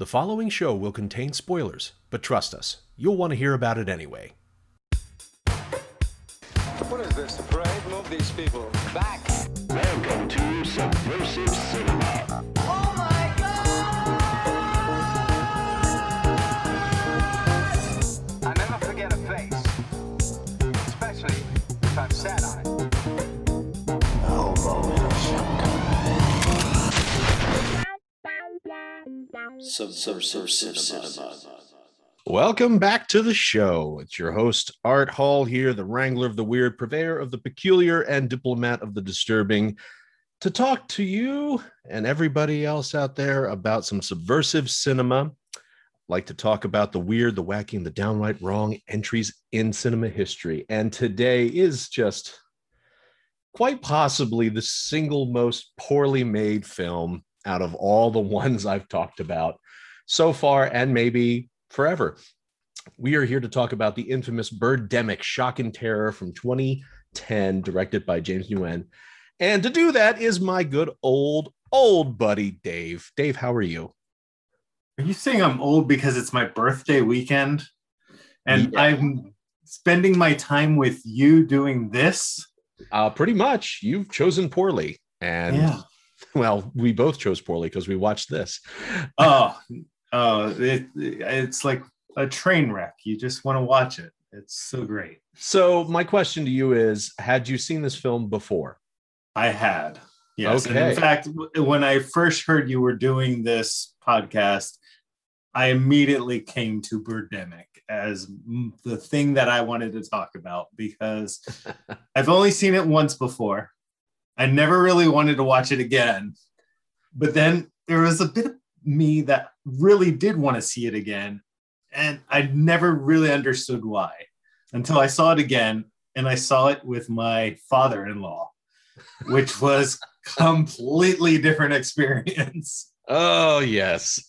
The following show will contain spoilers, but trust us, you'll want to hear about it anyway. What is this, a parade? Move these people back. Welcome to Subversive Cinema. Subversive Cinema. Welcome back to the show. It's your host, Art Hall, here, the wrangler of the weird, purveyor of the peculiar, and diplomat of the disturbing, to talk to you and everybody else out there about some subversive cinema. Like to talk about the weird, the wacky, and the downright wrong entries in cinema history. And today is just quite possibly the single most poorly made film out of all the ones I've talked about so far and maybe forever. We are here to talk about the infamous Birdemic Shock and Terror from 2010, directed by James Nguyen. And to do that is my good old, old buddy, Dave. Dave, how are you? Are you saying I'm old because it's my birthday weekend and Yeah. I'm spending my time with you doing this? Uh, pretty much. You've chosen poorly. And yeah. Well, we both chose poorly because we watched this. Oh, oh, it, it's like a train wreck. You just want to watch it. It's so great. So, my question to you is Had you seen this film before? I had. Yes. And in fact, when I first heard you were doing this podcast, I immediately came to Birdemic as the thing that I wanted to talk about because I've only seen it once before. I never really wanted to watch it again. But then there was a bit of me that really did want to see it again. And I never really understood why until I saw it again. And I saw it with my father in law, which was completely different experience. Oh yes.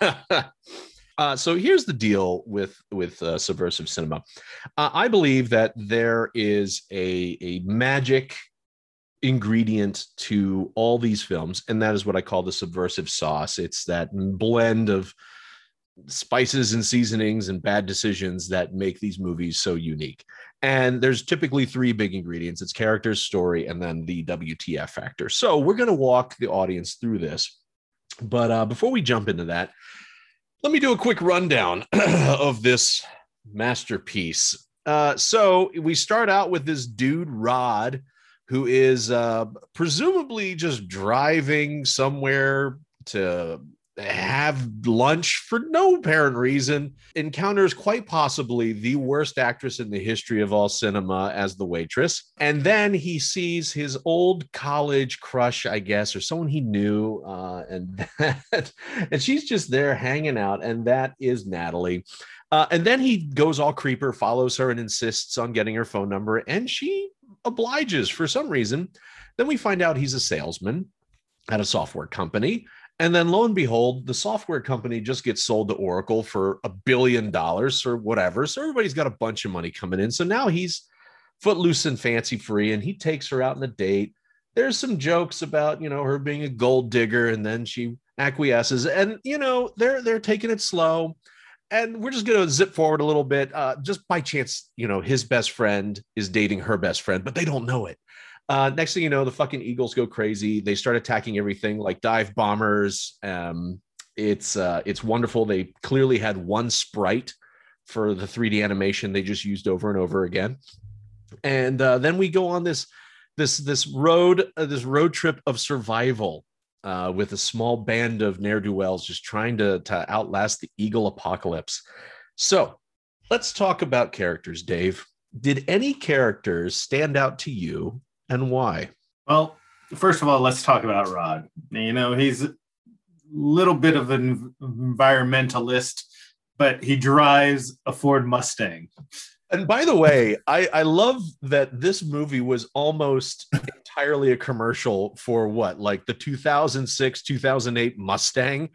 uh, so here's the deal with with uh, subversive cinema. Uh, I believe that there is a a magic ingredient to all these films, and that is what I call the subversive sauce. It's that blend of spices and seasonings and bad decisions that make these movies so unique. And there's typically three big ingredients: it's characters, story, and then the WTF factor. So we're going to walk the audience through this. But uh, before we jump into that, let me do a quick rundown of this masterpiece. Uh, so we start out with this dude, Rod, who is uh, presumably just driving somewhere to have lunch for no apparent reason, encounters quite possibly the worst actress in the history of all cinema as the waitress. And then he sees his old college crush, I guess, or someone he knew. Uh, and that, and she's just there hanging out. And that is Natalie. Uh, and then he goes all creeper, follows her, and insists on getting her phone number. And she obliges for some reason. Then we find out he's a salesman at a software company. And then lo and behold, the software company just gets sold to Oracle for a billion dollars or whatever. So everybody's got a bunch of money coming in. So now he's footloose and fancy free and he takes her out on a date. There's some jokes about, you know, her being a gold digger and then she acquiesces and you know, they're they're taking it slow. And we're just going to zip forward a little bit. Uh, just by chance, you know, his best friend is dating her best friend, but they don't know it. Uh, next thing you know, the fucking Eagles go crazy. They start attacking everything like dive bombers. Um, it's uh, it's wonderful. They clearly had one sprite for the 3D animation they just used over and over again. And uh, then we go on this this this road uh, this road trip of survival uh, with a small band of ne'er do wells just trying to to outlast the Eagle apocalypse. So let's talk about characters, Dave. Did any characters stand out to you and why? Well, first of all, let's talk about Rod. You know, he's a little bit of an environmentalist, but he drives a Ford Mustang. And by the way, I, I love that this movie was almost entirely a commercial for what, like the 2006, 2008 Mustang,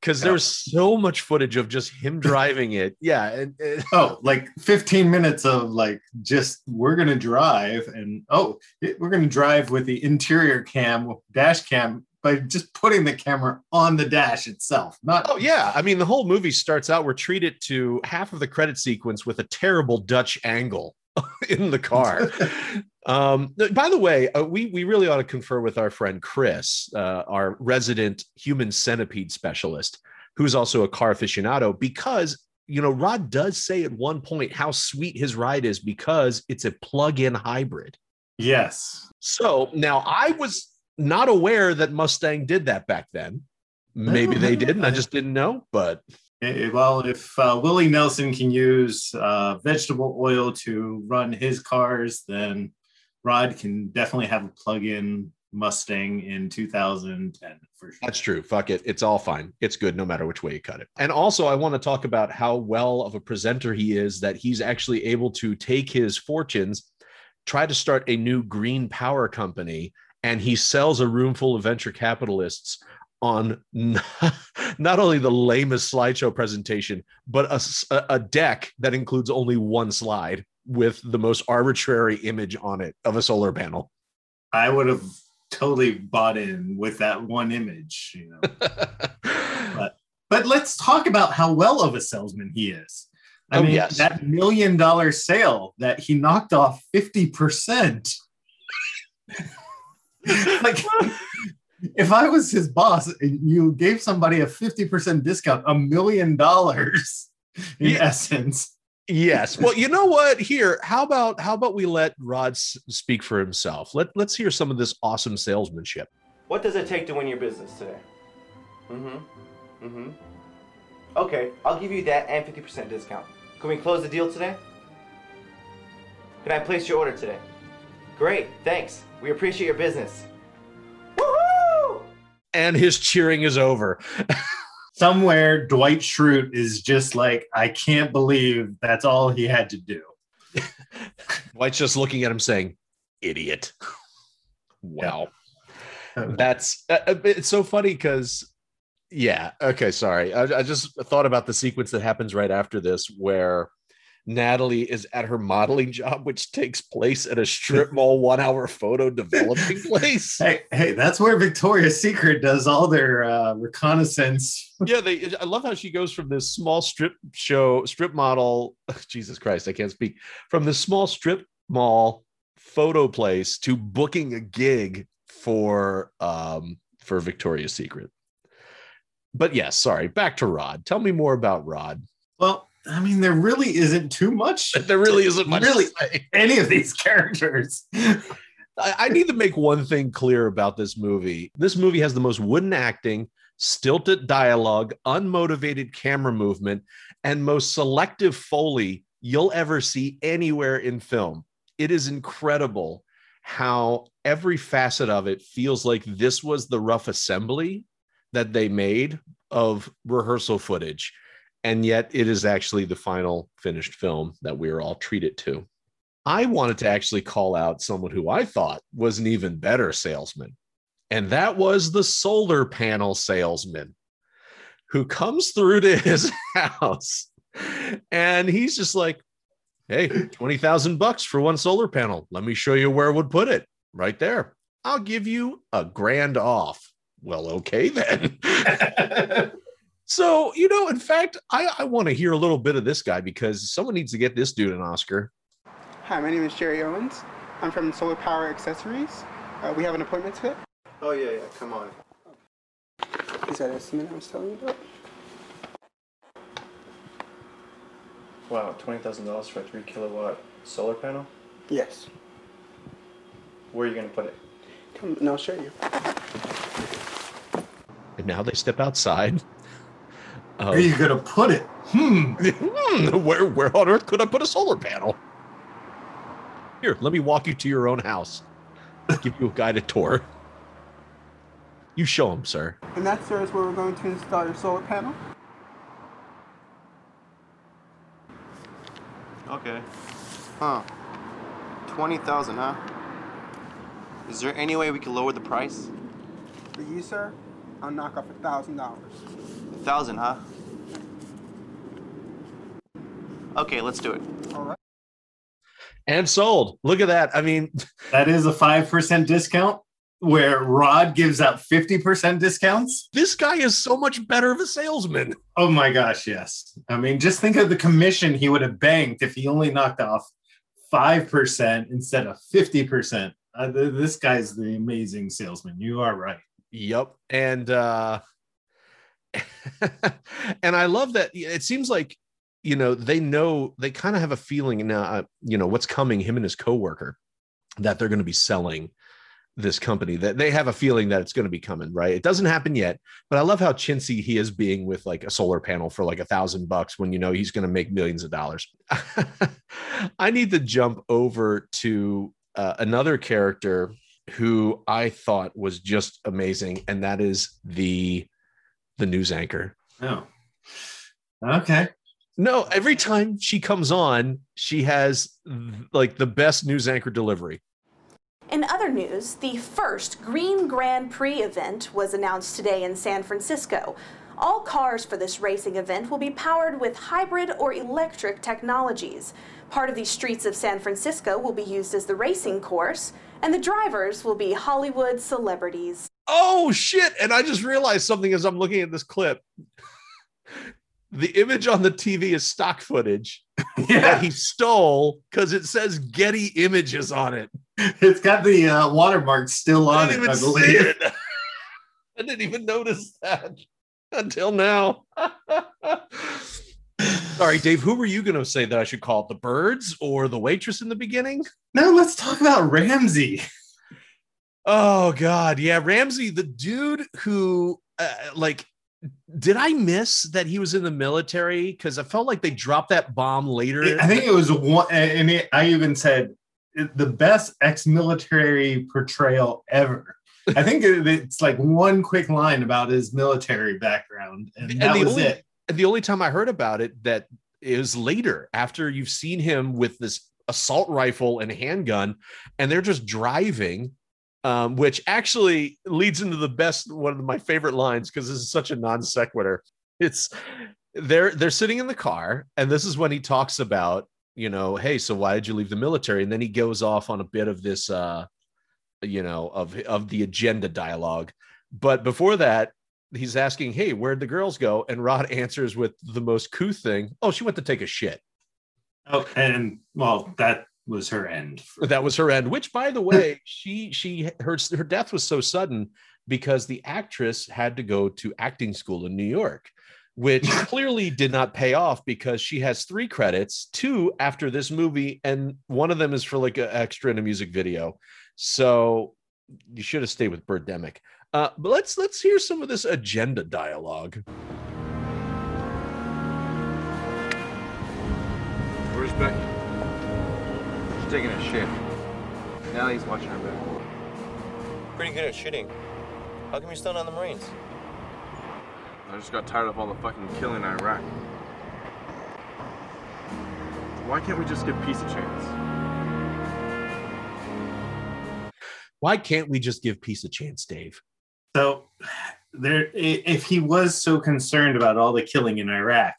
because there's so much footage of just him driving it. Yeah. And, and- Oh, like 15 minutes of like just we're gonna drive and oh we're gonna drive with the interior cam dash cam by just putting the camera on the dash itself. Not Oh yeah, I mean the whole movie starts out. We're treated to half of the credit sequence with a terrible Dutch angle in the car. um, by the way, uh, we we really ought to confer with our friend Chris, uh, our resident human centipede specialist, who's also a car aficionado, because you know Rod does say at one point how sweet his ride is because it's a plug-in hybrid. yes. So now I was not aware that Mustang did that back then. Maybe they didn't. I just didn't know. But Eh, Well, if uh, Willie Nelson can use uh, vegetable oil to run his cars, then Rod can definitely have a plug-in Mustang in 2010 for sure. that's true. Fuck it. It's all fine. It's good no matter which way you cut it. And also, I want to talk about how well of a presenter he is that he's actually able to take his fortunes, try to start a new green power company, and he sells a room full of venture capitalists on not only the lamest slideshow presentation, but a deck that includes only one slide with the most arbitrary image on it of a solar panel. I would have totally bought in with that one image, you know. but let's talk about how well of a salesman he is. I Oh, mean, yes. that million dollar sale that he knocked off 50%. like, if I was his boss and you gave somebody a 50% discount, a million dollars in Yeah. essence. Yes. Well, you know what? Here, how about how about we let Rod s- speak for himself? Let Let's hear some of this awesome salesmanship. What does it take to win your business today? Mm-hmm. Mm-hmm. Okay, I'll give you that and 50% discount. Can we close the deal today? Can I place your order today? Great, thanks. We appreciate your business. Woohoo! And his cheering is over. Somewhere, Dwight Schrute is just like, I can't believe that's all he had to do. Dwight's just looking at him saying, "Idiot." Wow. That's uh, uh, it's so funny because yeah okay sorry I, I just thought about the sequence that happens right after this where natalie is at her modeling job which takes place at a strip mall one hour photo developing place. Hey, hey, that's where Victoria's Secret does all their uh, reconnaissance. yeah they i love how she goes from this small strip show strip model jesus christ i can't speak from this small strip mall photo place to booking a gig for um for victoria's secret. But yes sorry back to rod. Tell me more about rod. Well, I mean, there really isn't too much. there really isn't much Really? Any of these characters. I need to make one thing clear about this movie. This movie has the most wooden acting, stilted dialogue, unmotivated camera movement, and most selective foley you'll ever see anywhere in film. It is incredible how every facet of it feels like this was the rough assembly that they made of rehearsal footage. And yet it is actually the final finished film that we are all treated to. I wanted to actually call out someone who I thought was an even better salesman, and that was the solar panel salesman who comes through to his house and he's just like, Hey, 20,000 bucks for one solar panel. Let me show you where I would put it right there. I'll give you a grand off. Well, okay then. so, you know, in fact, I, I want to hear a little bit of this guy because someone needs to get this dude an Oscar. Hi, my name is Jerry Owens. I'm from Solar Power Accessories. Uh, we have an appointment today. Oh, yeah, yeah, come on. Is that estimate I was telling you about? Wow, $20,000 for a 3 kilowatt solar panel? Yes. Where are you going to put it? Come, and I'll show you. And now they step outside. Where are you going to put it? Hmm. Hmm, where, where on earth could I put a solar panel? Here, let me walk you to your own house. Give you a guided tour. You show him, sir. And that's, sir, is where we're going to install your solar panel. Okay. Huh. 20,000, huh? Is there any way we could lower the price? For you, sir, I'll knock off a thousand dollars. A thousand, huh? Okay, let's do it. All right. And sold. Look at that. I mean, That is a 5% discount. where Rod gives out 50% discounts. This guy is so much better of a salesman. Oh my gosh, yes. I mean, just think of the commission he would have banked if he only knocked off 5% instead of 50%. Uh, this guy's the amazing salesman. You are right. Yep. And uh and I love that it seems like you know they know they kind of have a feeling now uh, you know what's coming him and his coworker that they're going to be selling this company that they have a feeling that it's going to be coming right it doesn't happen yet but i love how chintzy he is being with like a solar panel for like a thousand bucks when you know he's going to make millions of dollars i need to jump over to uh, another character who i thought was just amazing and that is the the news anchor Oh. Okay. No every time she comes on she has like the best news anchor delivery In other news, the first Green Grand Prix event was announced today in San Francisco. All cars for this racing event will be powered with hybrid or electric technologies. Part of the streets of San Francisco will be used as the racing course, and the drivers will be Hollywood celebrities. oh shit and i just realized something as i'm looking at this clip the image on the tv is stock footage that Yeah. he stole because it says getty images on it It's got the uh, watermark still i on didn't it, I believe. it i didn't even notice that until now sorry dave who were you going to say that i should call it the birds or the waitress in the beginning Now let's talk about Ramsey. Oh God, yeah, Ramsey, the dude who, uh, like, did I miss that he was in the military? Because I felt like they dropped that bomb later. I think it was one, and it, I even said the best ex-military portrayal ever. I think it- it's like one quick line about his military background, and And that was only- it. And the only time I heard about it that is later after you've seen him with this assault rifle and handgun, and they're just driving. Um, which actually leads into the best one of my favorite lines because this is such a non sequitur. It's they're they're sitting in the car, and this is when he talks about, you know, hey, so why did you leave the military? And then he goes off on a bit of this uh, you know, of of the agenda dialogue. But before that, he's asking, "Hey, where'd the girls go?" And Rod answers with the most couth thing. Oh, she went to take a shit. Oh, and well, that was her end. That was her end. Which, by the way, she she her her death was so sudden because the actress had to go to acting school in New York, which clearly did not pay off because she has three credits, two after this movie, and one of them is for like an extra in a music video. So you should have stayed with Birdemic. Uh, but let's let's hear some of this agenda dialogue. Where's Becky? She's taking a shit. Now he's watching her back. Pretty good at shitting. How come you're still not in the Marines? I just got tired of all the fucking killing in Iraq. Why can't we just give peace a chance? Why can't we just give peace a chance, Dave? So there, if he was so concerned about all the killing in Iraq,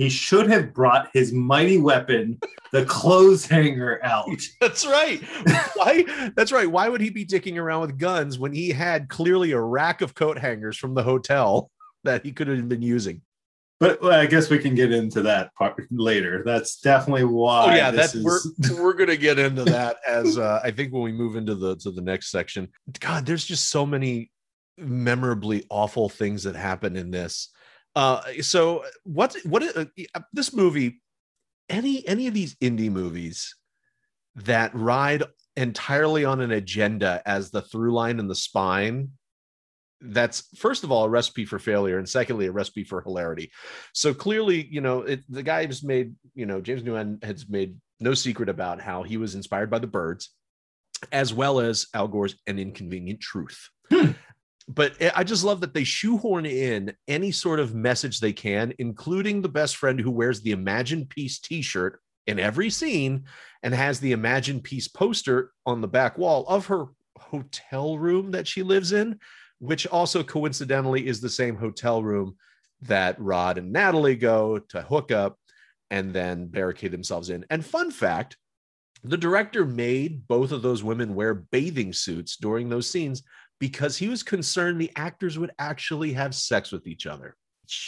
he should have brought his mighty weapon, the clothes hanger, out. That's right. Why? That's right. Why would he be dicking around with guns when he had clearly a rack of coat hangers from the hotel that he could have been using? But well, I guess we can get into that part later. That's definitely why. oh yeah, this that is- we're we're gonna get into that as uh, I think when we move into the to the next section. God, there's just so many memorably awful things that happen in this. Uh, so what what uh, this movie? Any any of these indie movies that ride entirely on an agenda as the through line and the spine that's first of all a recipe for failure and secondly a recipe for hilarity so clearly you know it, the guy has made you know james Nguyen has made no secret about how he was inspired by the birds as well as al gore's an inconvenient truth but I- just love that they shoehorn in any sort of message they can including the best friend who wears the imagine peace t-shirt in every scene and has the imagine peace poster on the back wall of her hotel room that she lives in which also coincidentally is the same hotel room that Rod and Natalie go to hook up and then barricade themselves in. And fun fact The director made both of those women wear bathing suits during those scenes because he was concerned the actors would actually have sex with each other.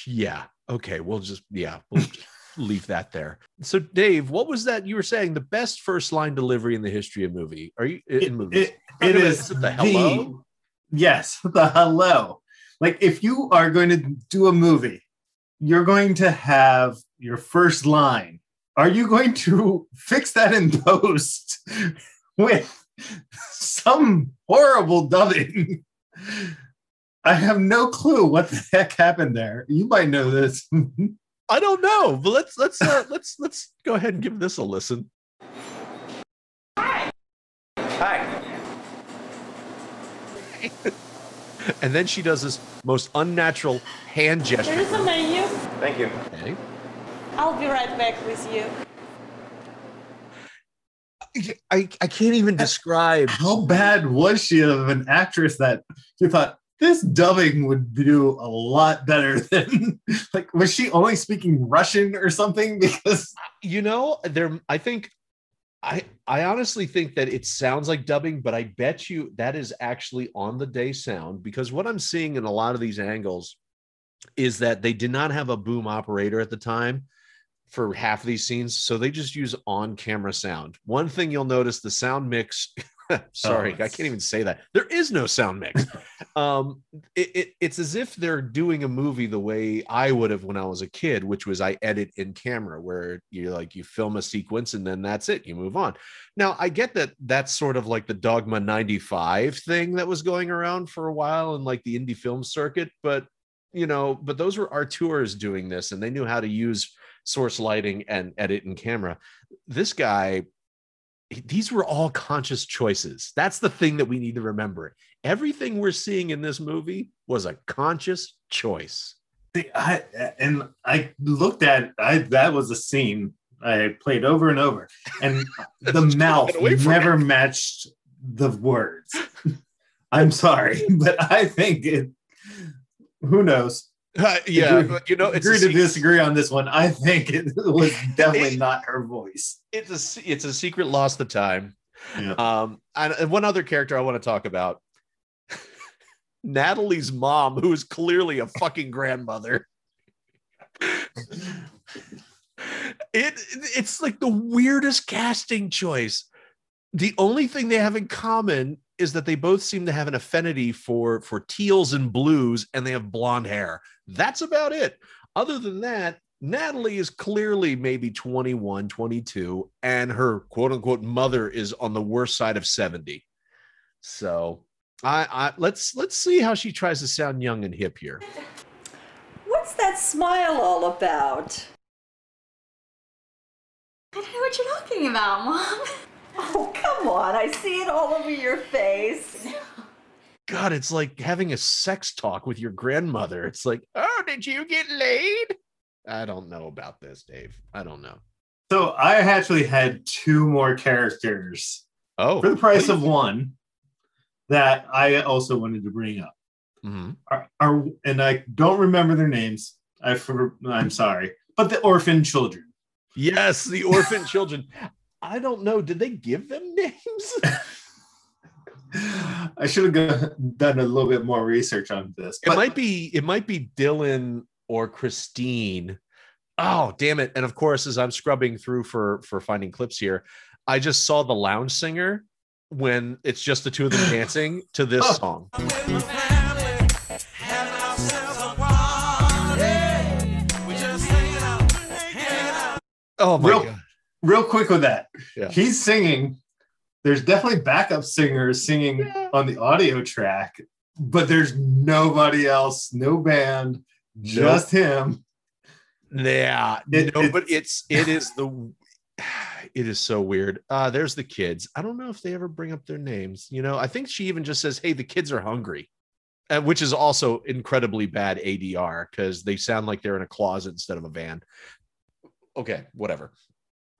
Yeah. Okay. We'll just, yeah, we'll just leave that there. So, Dave, what was that you were saying? The best first line delivery in the history of movie? Are you in movies? It, it is the hello? yes, the hello. Like if you are going to do a movie, you're going to have your first line. Are you going to fix that in post with some horrible dubbing? I have no clue what the heck happened there. You might know this. I don't know, but let's let's uh, let's let's go ahead and give this a listen. Hi. Hi. And then she does this most unnatural hand gesture. There is a menu. Thank you. Okay. I'll be right back with you. I, I can't even describe How bad was she of an actress that you thought this dubbing would do a lot better than like was she only speaking Russian or something? Because uh, you know there i think i i honestly think that it sounds like dubbing but i bet you that is actually on the day sound because what i'm seeing in a lot of these angles is that they did not have a boom operator at the time for half of these scenes so they just use on camera sound. One thing you'll notice the sound mix sorry Oh, i can't even say that. There is no sound mix. Um it, it, it's as if they're doing a movie the way i would have when i was a kid which was i edit in camera where you like you film a sequence and then that's it you move on. Now i get that that's sort of like the dogma 95 thing that was going around for a while in like the indie film circuit but you know but those were auteurs doing this and they knew how to use source lighting and edit in camera this guy these were all conscious choices. That's the thing that we need to remember. Everything we're seeing in this movie was a conscious choice. I and I looked at I that was a scene I played over and over, and the mouth get away from never matched the words. I'm sorry, but I think it. Who knows? Uh, yeah, Agree- but, you know, it's agree to disagree on this one. I think it was definitely not her voice. it's a it's a secret lost the time. Yeah. Um, and, and one other character I want to talk about, Natalie's mom, who is clearly a fucking grandmother. it it's like the weirdest casting choice. The only thing they have in common is that they both seem to have an affinity for for teals and blues, and they have blonde hair. That's about it. Other than that, Natalie is clearly maybe 21, 22, and her quote unquote mother is on the worst side of 70. So I, I let's let's see how she tries to sound young and hip here. What's that smile all about? I don't know what you're talking about, Mom. Oh, come on. I see it all over your face. God, it's like having a sex talk with your grandmother. It's like, oh, did you get laid? I don't know about this, Dave. I don't know. So I actually had two more characters Oh, for the price of one that I also wanted to bring up. Mhm. Are, are and I don't remember their names. I for, I'm sorry, but the orphan children. Yes, the orphan children. I don't know. Did they give them names? I should have done a little bit more research on this. It might be it might be Dylan or Christine. Oh, damn it. And of course, as I'm scrubbing through for for finding clips here, I just saw the lounge singer when it's just the two of them dancing to this oh. song. Oh my real, god. Real quick with that. Yeah. He's singing. There's definitely backup singers singing on the audio track, but there's nobody else, no band, just him. Yeah, It- no, but it's it is the it is so weird. Uh there's the kids. I don't know if they ever bring up their names. You know, I think she even just says, "Hey, the kids are hungry," uh, which is also incredibly bad ADR because they sound like they're in a closet instead of a van. Okay, whatever.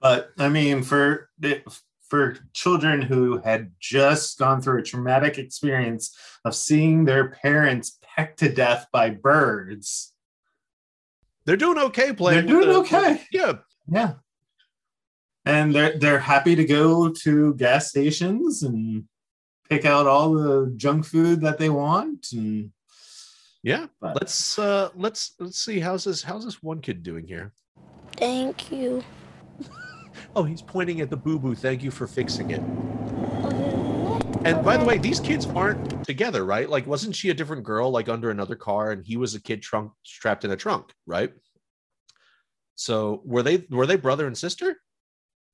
But I mean, for for children who had just gone through a traumatic experience of seeing their parents pecked to death by birds, They're doing okay playing. They're doing the- okay. Yeah, yeah. and they're they're happy to go to gas stations and pick out all the junk food that they want and Yeah. But- Let's uh let's let's see how's this how's this one kid doing here? Thank you. Oh, he's pointing at the boo boo. Thank you for fixing it. And by the way, these kids aren't together, right? Like, wasn't she a different girl, like under another car, and he was a kid trunk strapped in a trunk, right? So were they were they brother and sister,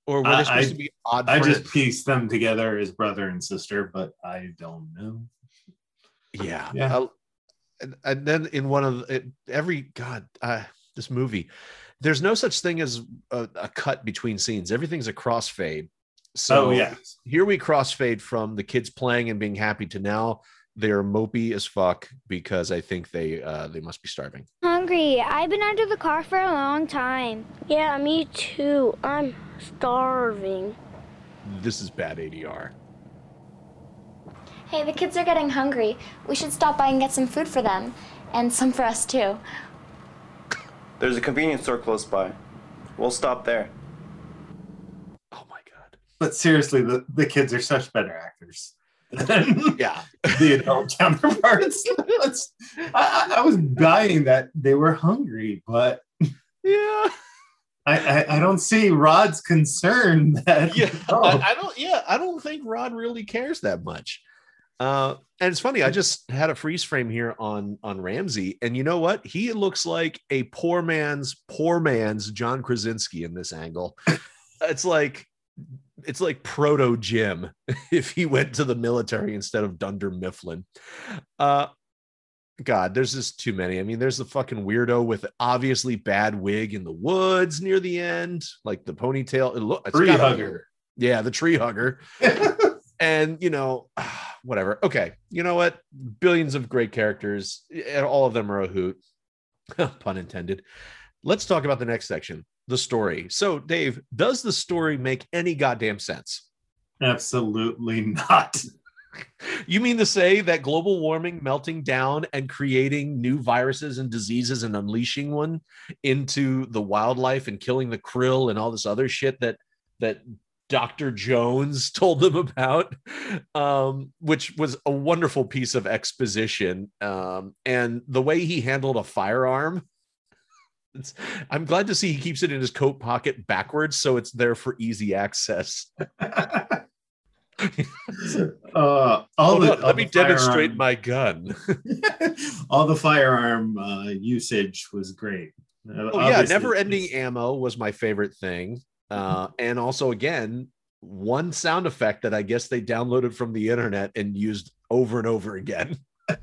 or were I- they supposed I- to be odd? I friends? just pieced them together as brother and sister, but I don't know. yeah Yeah. I'll- and, and then in one of the, every god uh this movie there's no such thing as a, a cut between scenes everything's a crossfade so Oh, yeah. here we crossfade from the kids playing and being happy to now they're mopey as fuck because i think they uh they must be starving Hungry. I've been under the car for a long time. Yeah, me too. I'm starving. this is bad adr Hey, the kids are getting hungry. We should stop by and get some food for them. And some for us, too. There's a convenience store close by. We'll stop there. Oh my god. But seriously, the, the kids are such better actors than yeah. the adult counterparts. I, I- I was dying that they were hungry, but yeah, I, I, I don't see Rod's concern that yeah Oh. I, I don't yeah i don't think rod really cares that much uh and it's funny i just had a freeze frame here on on ramsey and you know what he looks like a poor man's poor man's john krasinski in this angle it's like it's like proto jim if he went to the military instead of dunder mifflin uh God, there's just too many. I mean, there's the fucking weirdo with obviously bad wig in the woods near the end, like the ponytail. It look, Tree hugger. Yeah, the tree hugger. and you know, whatever. Okay, you know what? Billions of great characters, and all of them are a hoot. Pun intended. Let's talk about the next section, the story. So, Dave, does the story make any goddamn sense? Absolutely not. You mean to say that global warming melting down and creating new viruses and diseases and unleashing one into the wildlife and killing the krill and all this other shit that that Dr. Jones told them about, um, which was a wonderful piece of exposition. Um, and the way he handled a firearm, I'm glad to see he keeps it in his coat pocket backwards so it's there for easy access. Uh, all Hold the, on, all let me demonstrate firearm- my gun. all the firearm uh, usage was great. Uh, Oh yeah, never ending ammo was my favorite thing. Uh, and also again, one sound effect that I guess they downloaded from the internet and used over and over again.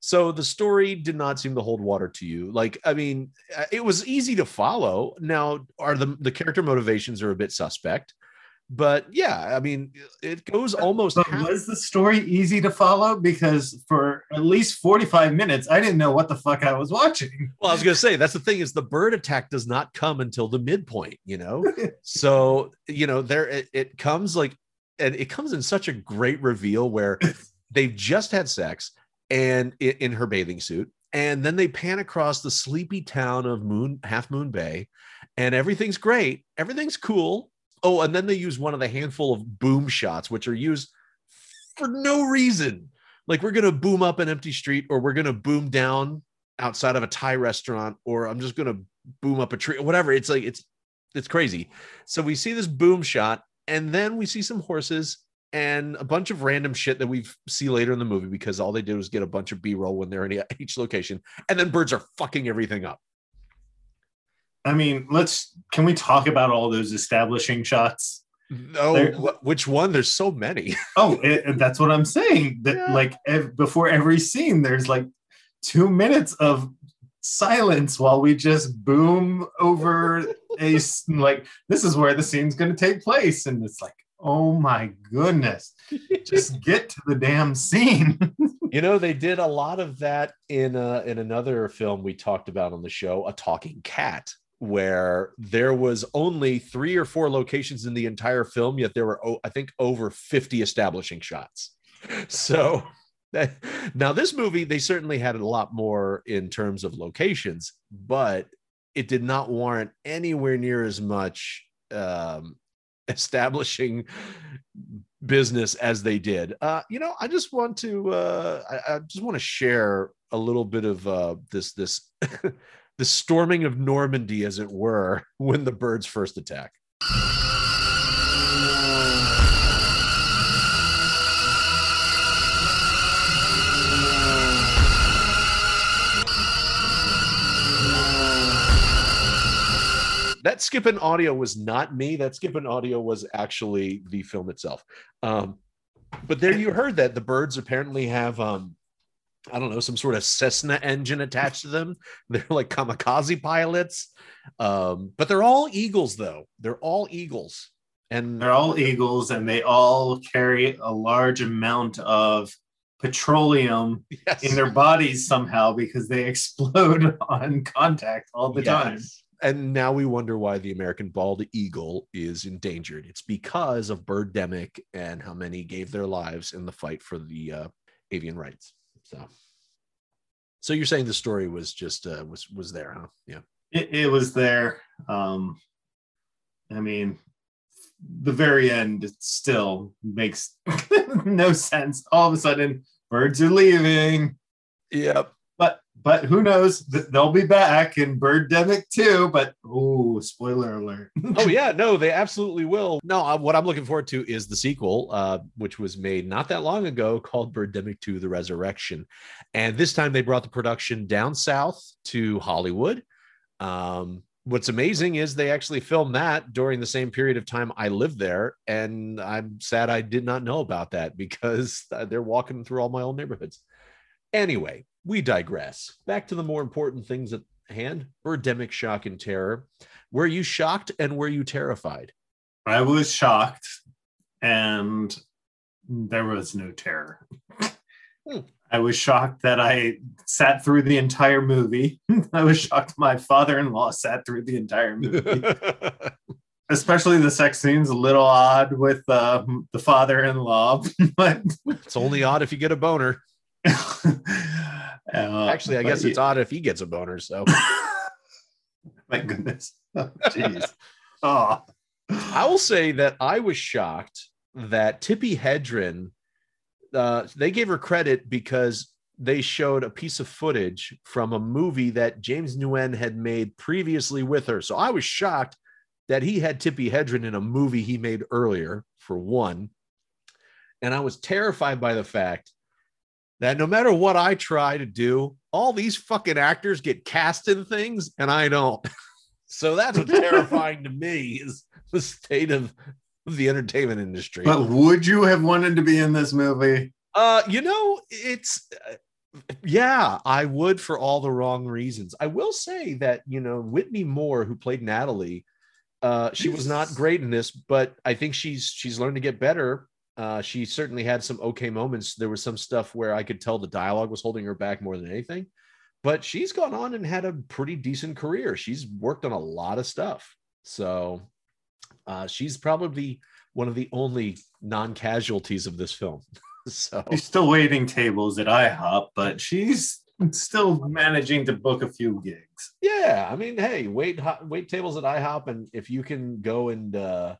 so the story did not seem to hold water to you. Like, I mean, uh, it was easy to follow. Now, are the the character motivations are a bit suspect, but yeah, I mean, it goes almost. But half- was the story easy to follow? Because for at least 45 minutes, I didn't know what the fuck I was watching. Well, I was going to say that's the thing is the bird attack does not come until the midpoint, you know. so you know there it, it comes like, and it comes in such a great reveal where they've just had sex and in, in her bathing suit, and then they pan across the sleepy town of Moon Half Moon Bay, and everything's great, everything's cool. Oh, and then they use one of the handful of boom shots, which are used for no reason. Like we're gonna boom up an empty street, or we're gonna boom down outside of a Thai restaurant, or I'm just gonna boom up a tree, whatever. It's like it's it's crazy. So we see this boom shot, and then we see some horses and a bunch of random shit that we see later in the movie because all they did was get a bunch of B-roll when they're in each location, and then birds are fucking everything up. I mean, let's can we talk about all those establishing shots? No, which one? There's so many. Oh, it, that's what I'm saying. That like ev- before every scene, there's like two minutes of silence while we just boom over a like this is where the scene's going to take place, and it's like, oh my goodness, just get to the damn scene. you know they did a lot of that in uh, in another film we talked about on the show a talking cat where there was only three or four locations in the entire film yet there were oh, i think over 50 establishing shots so now this movie they certainly had a lot more in terms of locations but it did not warrant anywhere near as much um, establishing business as they did. Uh, you know, I just want to uh, I, I just want to share a little bit of uh, this this the storming of Normandy, as it were, when the birds first attack. that skipping audio was not me. That skipping audio was actually the film itself. Um, but there you heard that the birds apparently have um, I don't know, some sort of Cessna engine attached to them. They're like kamikaze pilots. Um, but they're all eagles, though. They're all eagles. And they're all eagles, and they all carry a large amount of petroleum yes. in their bodies somehow because they explode on contact all the Yes. time. And now we wonder why the American bald eagle is endangered. It's because of birdemic and how many gave their lives in the fight for the uh, avian rights. So, so you're saying the story was just uh, was was there, huh? Yeah. It, it was there. Um, I mean, the very end it still makes no sense. All of a sudden, birds are leaving. Yep. But who knows? Th- They'll be back in Birdemic too. But oh, spoiler alert! oh yeah, no, they absolutely will. No, uh, what I'm looking forward to is the sequel, uh, which was made not that long ago, called Birdemic 2: The Resurrection, and this time they brought the production down south to Hollywood. Um, what's amazing is they actually filmed that during the same period of time I lived there, and I'm sad I did not know about that because uh, they're walking through all my old neighborhoods. Anyway, we digress. Back to the more important things at hand birdemic shock and terror. Were you shocked and were you terrified? I was shocked, and there was no terror. Hmm. I was shocked that I sat through the entire movie. I was shocked my father-in-law sat through the entire movie. Especially the sex scenes, a little odd with uh, the father-in-law, but it's only odd if you get a boner. Uh, Actually, I guess yeah, it's odd if he gets a boner. So my goodness. Oh, Jeez. oh. I will say that I was shocked that Tippi Hedren, uh, they gave her credit because they showed a piece of footage from a movie that James Nguyen had made previously with her. So I was shocked that he had Tippi Hedren in a movie he made earlier, for one. And I was terrified by the fact that no matter what I try to do, all these fucking actors get cast in things and I don't. So that's what's terrifying to me is the state of the entertainment industry. But would you have wanted to be in this movie? Uh, you know, it's uh, yeah, I would for all the wrong reasons. I will say that you know Whitney Moore, who played Natalie, uh, she was not great in this, but I think she's she's learned to get better. Uh, she certainly had some okay moments. There was some stuff where I could tell the dialogue was holding her back more than anything, but she's gone on and had a pretty decent career. She's worked on a lot of stuff, so uh, she's probably one of the only non-casualties of this film. so She's still waiting tables at IHOP, but she's still managing to book a few gigs. Yeah, I mean, hey, wait, wait tables at IHOP, and if you can go and uh,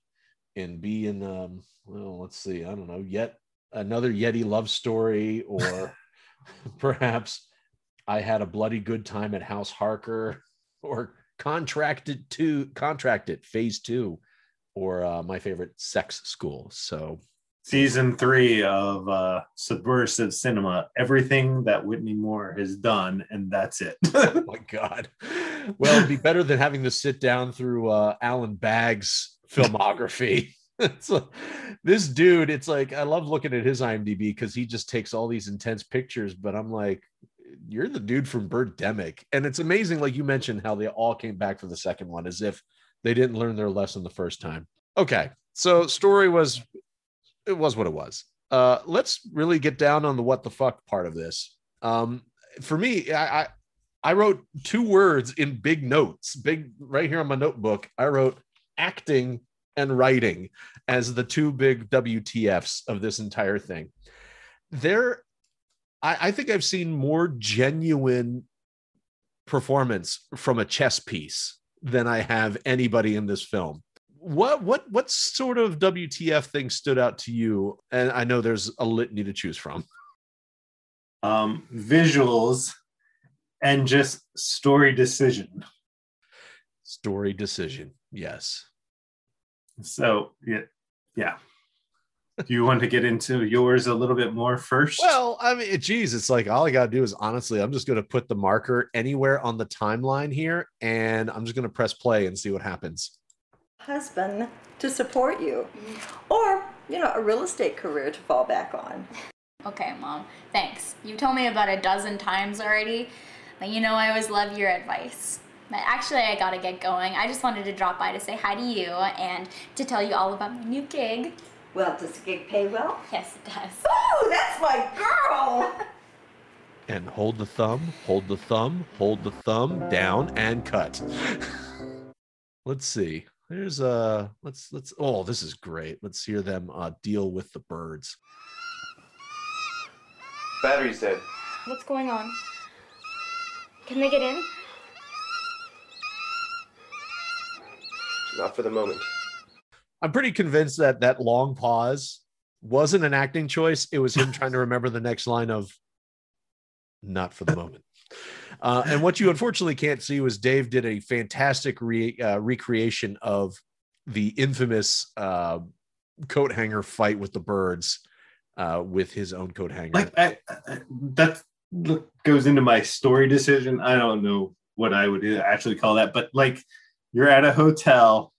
and be in, um, well, let's see, I don't know, yet another Yeti love story, or perhaps I had a bloody good time at House Harker, or contracted to contracted phase two, or uh, my favorite sex school. So Season three of uh, Subversive Cinema, everything that Whitney Moore has done, and that's it. oh my god well it'd be better than having to sit down through uh Alan Bagh's filmography. A- this dude it's like i love looking at his imdb because he just takes all these intense pictures but i'm like you're the dude from birdemic. And it's amazing like you mentioned how they all came back for the second one as if they didn't learn their lesson the first time. Okay so story was it was what it was. Uh let's really get down on the what the fuck part of this. Um for me i i I wrote two words in big notes, big right here on my notebook. I wrote acting and writing as the two big WTFs of this entire thing. There, I, I think I've seen more genuine performance from a chess piece than I have anybody in this film. What what what sort of WTF thing stood out to you? And I know there's a litany to choose from. Um, visuals and just story decision. Story decision, yes. So yeah, yeah. Do you want to get into yours a little bit more first? Well, I mean, geez, it's like all I got to do is honestly, I'm just going to put the marker anywhere on the timeline here and I'm just going to press play and see what happens. Husband to support you, or you know, a real estate career to fall back on. Okay, Mom. Thanks. You've told me about a dozen times already, but you know I always love your advice. But actually, I gotta get going. I just wanted to drop by to say hi to you and to tell you all about my new gig. Well, does the gig pay well? Yes, it does. Oh, that's my girl! And hold the thumb, hold the thumb, hold the thumb down and cut. let's see. There's uh let's let's oh, this is great. Let's hear them uh deal with the birds. Battery's dead. What's going on? Can they get in? Not for the moment. I'm pretty convinced that that long pause wasn't an acting choice. It was him trying to remember the next line of not for the moment. Uh, and what you unfortunately can't see was Dave did a fantastic re, uh, recreation of the infamous uh, coat hanger fight with the birds uh, with his own coat hanger. Like I, I, that goes into my story decision. I don't know what I would actually call that, but like you're at a hotel.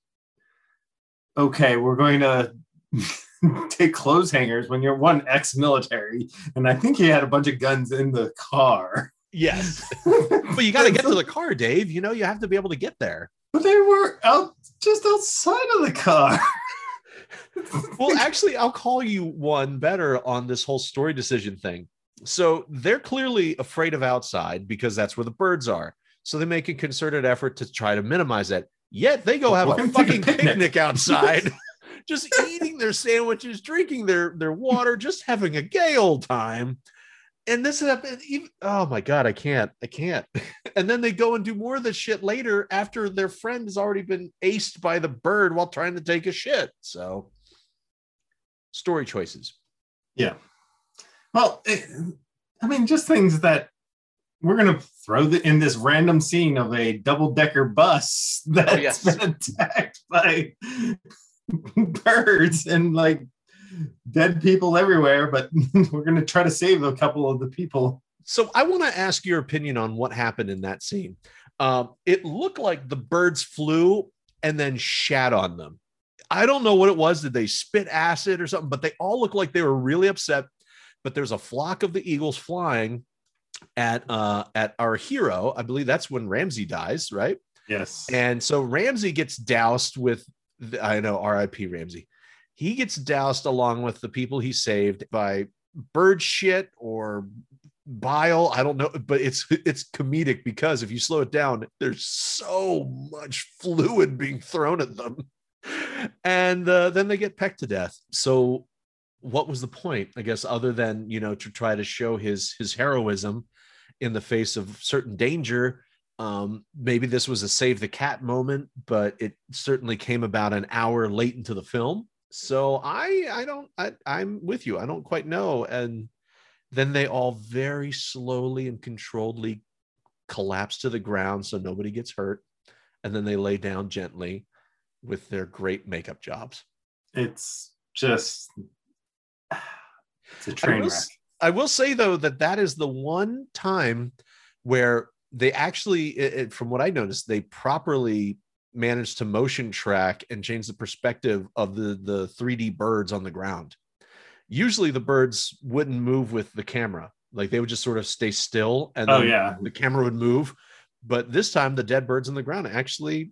Okay, we're going to take clothes hangers when you're one ex-military, and I think he had a bunch of guns in the car. Yes, but you got to get to the car, Dave. You know, you have to be able to get there. But they were out just outside of the car. well, actually, I'll call you one better on this whole story decision thing. So they're clearly afraid of outside because that's where the birds are. So they make a concerted effort to try to minimize that. Yet they go have a fucking picnic. picnic outside, just eating their sandwiches, drinking their their water, just having a gay old time. And this happened. Even, oh my god, I can't, I can't. And then they go and do more of this shit later after their friend has already been aced by the bird while trying to take a shit. So, story choices. Yeah. Well, it, I mean, just things that we're gonna throw the, in this random scene of a double-decker bus that's yes. been attacked by birds and like dead people everywhere, but we're gonna try to save a couple of the people. So I want to ask your opinion on what happened in that scene. Um, it looked like the birds flew and then shat on them. I don't know what it was. Did they spit acid or something? But they all look like they were really upset. But there's a flock of the eagles flying at uh, at our hero. I believe that's when Ramsey dies, right? Yes. And so Ramsey gets doused with, the, I know, R.I.P. Ramsey. He gets doused along with the people he saved by bird shit or bile. I don't know, but it's it's comedic because if you slow it down, there's so much fluid being thrown at them, and uh, then they get pecked to death. So, what was the point? I guess other than you know to try to show his his heroism in the face of certain danger. Um, maybe this was a save the cat moment, but it certainly came about an hour late into the film. So I I don't I, I'm with you. I don't quite know. And then they all very slowly and controlledly collapse to the ground so nobody gets hurt. And then they lay down gently with their great makeup jobs. It's just it's a train will, wreck. I will say though that that is the one time where they actually, it, it- from what I noticed, they properly managed to motion track and change the perspective of the the 3D birds on the ground. Usually, the birds wouldn't move with the camera; like they would just sort of stay still, and Oh, then yeah. the camera would move. But this time, the dead birds on the ground actually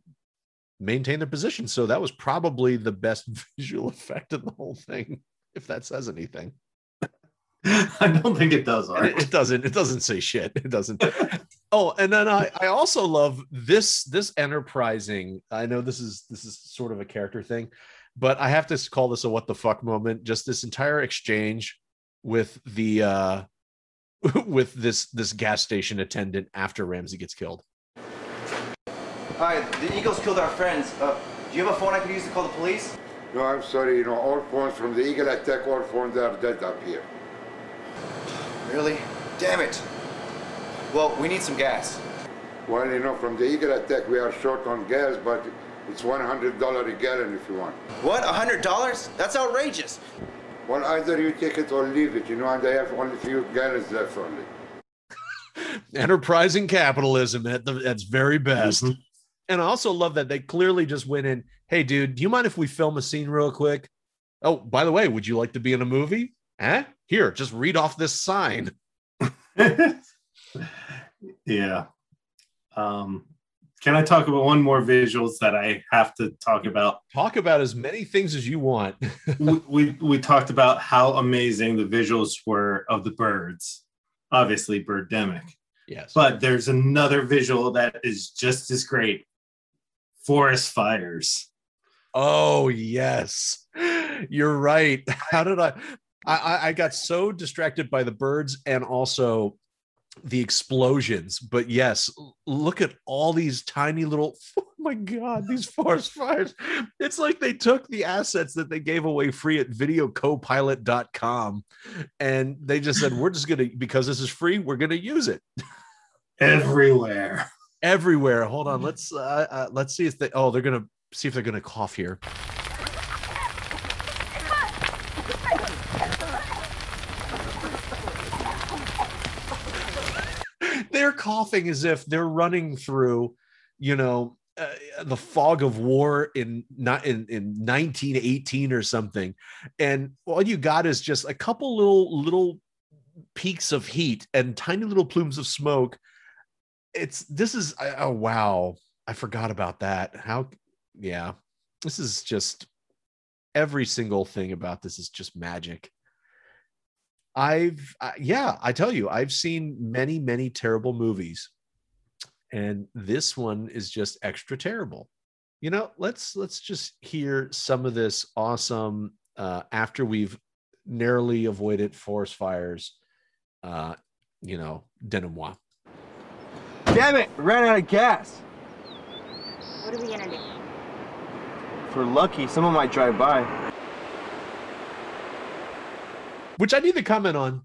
maintained their position. So that was probably the best visual effect of the whole thing, if that says anything. I don't think it does. Art. It, it doesn't. It doesn't say shit. It doesn't. oh, and then I, I also love this this enterprising. I know this is this is sort of a character thing, but I have to call this a what the fuck moment. Just this entire exchange with the uh with this this gas station attendant after Ramsey gets killed. Hi, the Eagles killed our friends. Uh, do you have a phone I could use to call the police? No, I'm sorry. You know, all phones from the Eagle attack, all phones are dead up here. Really? Damn it. Well, we need some gas. Well, you know, from the Eagle attack, we are short on gas, but it's $100 a gallon if you want. What? Hundred dollars? That's outrageous. Well, either you take it or leave it, you know, and I have only a few gallons left only. Enterprising capitalism at the at its very best. Mm-hmm. And I also love that they clearly just went in, hey, dude, do you mind if we film a scene real quick? Oh, by the way, would you like to be in a movie? Huh? Here, just read off this sign. Yeah. Um, can I talk about one more visuals that I have to talk about? Talk about as many things as you want. we, we we talked about how amazing the visuals were of the birds. Obviously, Birdemic. Yes. But there's another visual that is just as great. Forest fires. Oh yes, you're right. How did I? I I- got so distracted by the birds and also the explosions. But yes, look at all these tiny little. Oh my god, these forest fires! It's like they took the assets that they gave away free at videocopilot.com and they just said, "We're just gonna because this is free. We're gonna use it." Everywhere. everywhere. Hold on, let's uh, uh, let's see if they. Oh, they're gonna see if they're gonna cough here. they're coughing as if they're running through, you know, uh, the fog of war in not in, in 1918 or something, and all you got is just a couple little little peaks of heat and tiny little plumes of smoke. It's this is oh wow. I forgot about that. How yeah. This is just every single thing about this is just magic i've uh, yeah i tell you i've seen many many terrible movies and this one is just extra terrible you know let's let's just hear some of this awesome uh after we've narrowly avoided forest fires uh you know denouement Damn it! Ran out of gas. What are we gonna do? For lucky, someone might drive by. Which I need to comment on.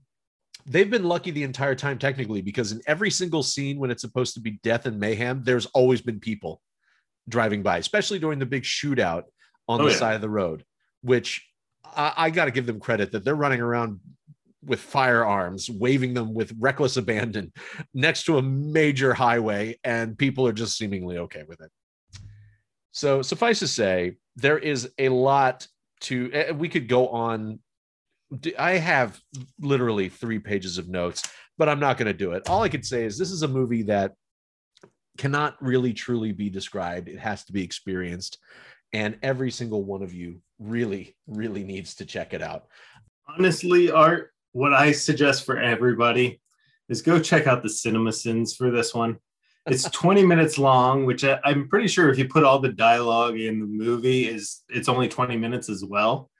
They've been lucky the entire time, technically, because in every single scene when it's supposed to be death and mayhem, there's always been people driving by, especially during the big shootout on Oh, the yeah. side of the road, which I, I got to give them credit that they're running around with firearms, waving them with reckless abandon next to a major highway, and people are just seemingly okay with it. So, suffice to say, there is a lot to. eh, We could go on I have literally three pages of notes, but I'm not going to do it. All I could say is this is a movie that cannot really truly be described. It has to be experienced. And every single one of you really, really needs to check it out. Honestly, Art, what I suggest for everybody is go check out the cinema sins for this one. It's 20 minutes long, which I, I'm pretty sure if you put all the dialogue in the movie is it's only 20 minutes as well.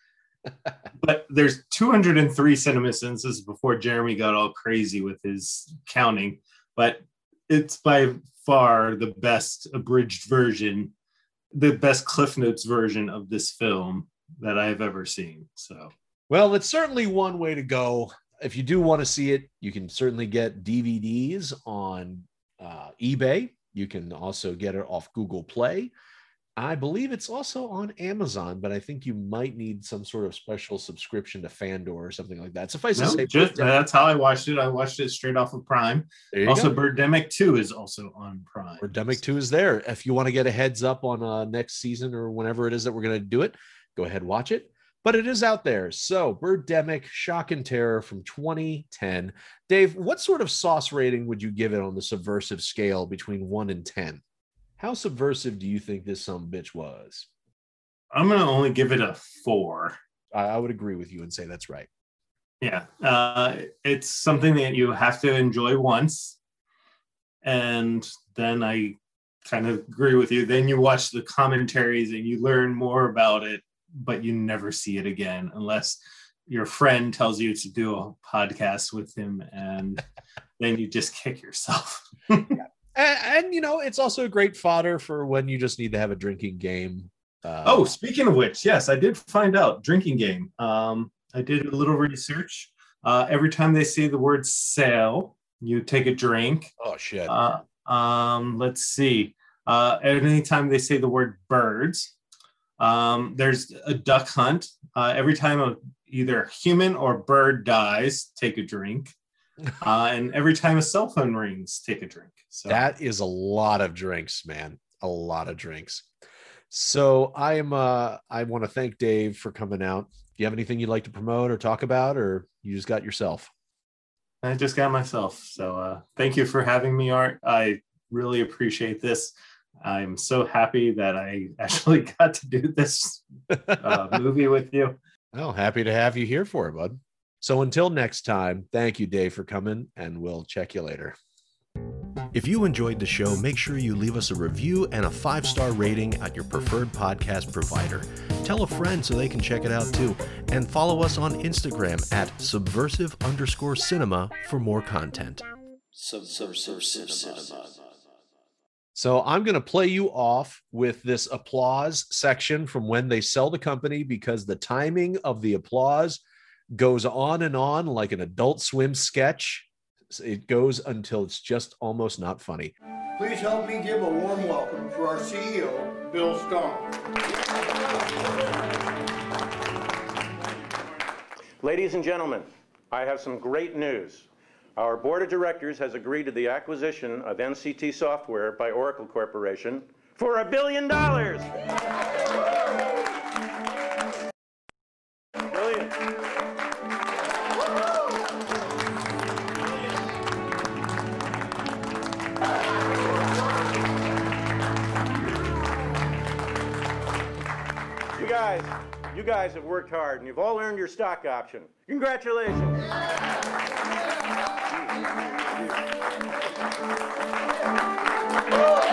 But there's 203 cinema sins before Jeremy got all crazy with his counting. But it's by far the best abridged version, the best Cliff Notes version of this film that I've ever seen. So Well, it's certainly one way to go. If you do want to see it, you can certainly get DVDs on uh, eBay. You can also get it off Google Play. I believe it's also on Amazon, but I think you might need some sort of special subscription to Fandor or something like that. Suffice to No, say, just, that's how I watched it. I watched it straight off of Prime. Also, go. Birdemic 2 is also on Prime. Birdemic 2 is there. If you want to get a heads up on uh, next season or whenever it is that we're going to do it, go ahead watch it. But it is out there. So, Birdemic Shock and Terror from 2010. Dave, what sort of sauce rating would you give it on the subversive scale between 1 and 10? How subversive do you think this some bitch was? I'm going to only give it a four. I, I would agree with you and say that's right. Yeah. Uh, it's something that you have to enjoy once. And then I kind of agree with you. Then you watch the commentaries and you learn more about it, but you never see it again unless your friend tells you to do a podcast with him, and then you just kick yourself. and, and you know, it's also a great fodder for when you just need to have a drinking game. Uh, oh, speaking of which, yes, I did find out drinking game. Um, I did a little research. Uh, every time they say the word sale, you take a drink. Oh shit. Uh, um, let's see. Uh, anytime they say the word birds, um, there's a duck hunt. Uh, every time a, either human or bird dies, take a drink. Uh, and every time a cell phone rings, take a drink. So that is a lot of drinks, man. A lot of drinks. So I am. Uh, I want to thank Dave for coming out. Do you have anything you'd like to promote or talk about, or you just got yourself? I just got myself. So uh, thank you for having me, Art. I really appreciate this. I'm so happy that I actually got to do this uh, movie with you. Well, happy to have you here for it, bud. So until next time, thank you, Dave, for coming, and we'll check you later. If you enjoyed the show, make sure you leave us a review and a five star rating at your preferred podcast provider. Tell a friend so they can check it out too. And follow us on Instagram at subversive underscore cinema for more content. Subversive cinema. So I'm going to play you off with this applause section from when they sell the company because the timing of the applause goes on and on like an adult swim sketch. It goes until it's just almost not funny. Please help me give a warm welcome for our CEO, Bill Stone. Ladies and gentlemen, I have some great news. Our board of directors has agreed to the acquisition of NCT Software by Oracle Corporation for a billion dollars. Worked hard and you've all earned your stock option. Congratulations. So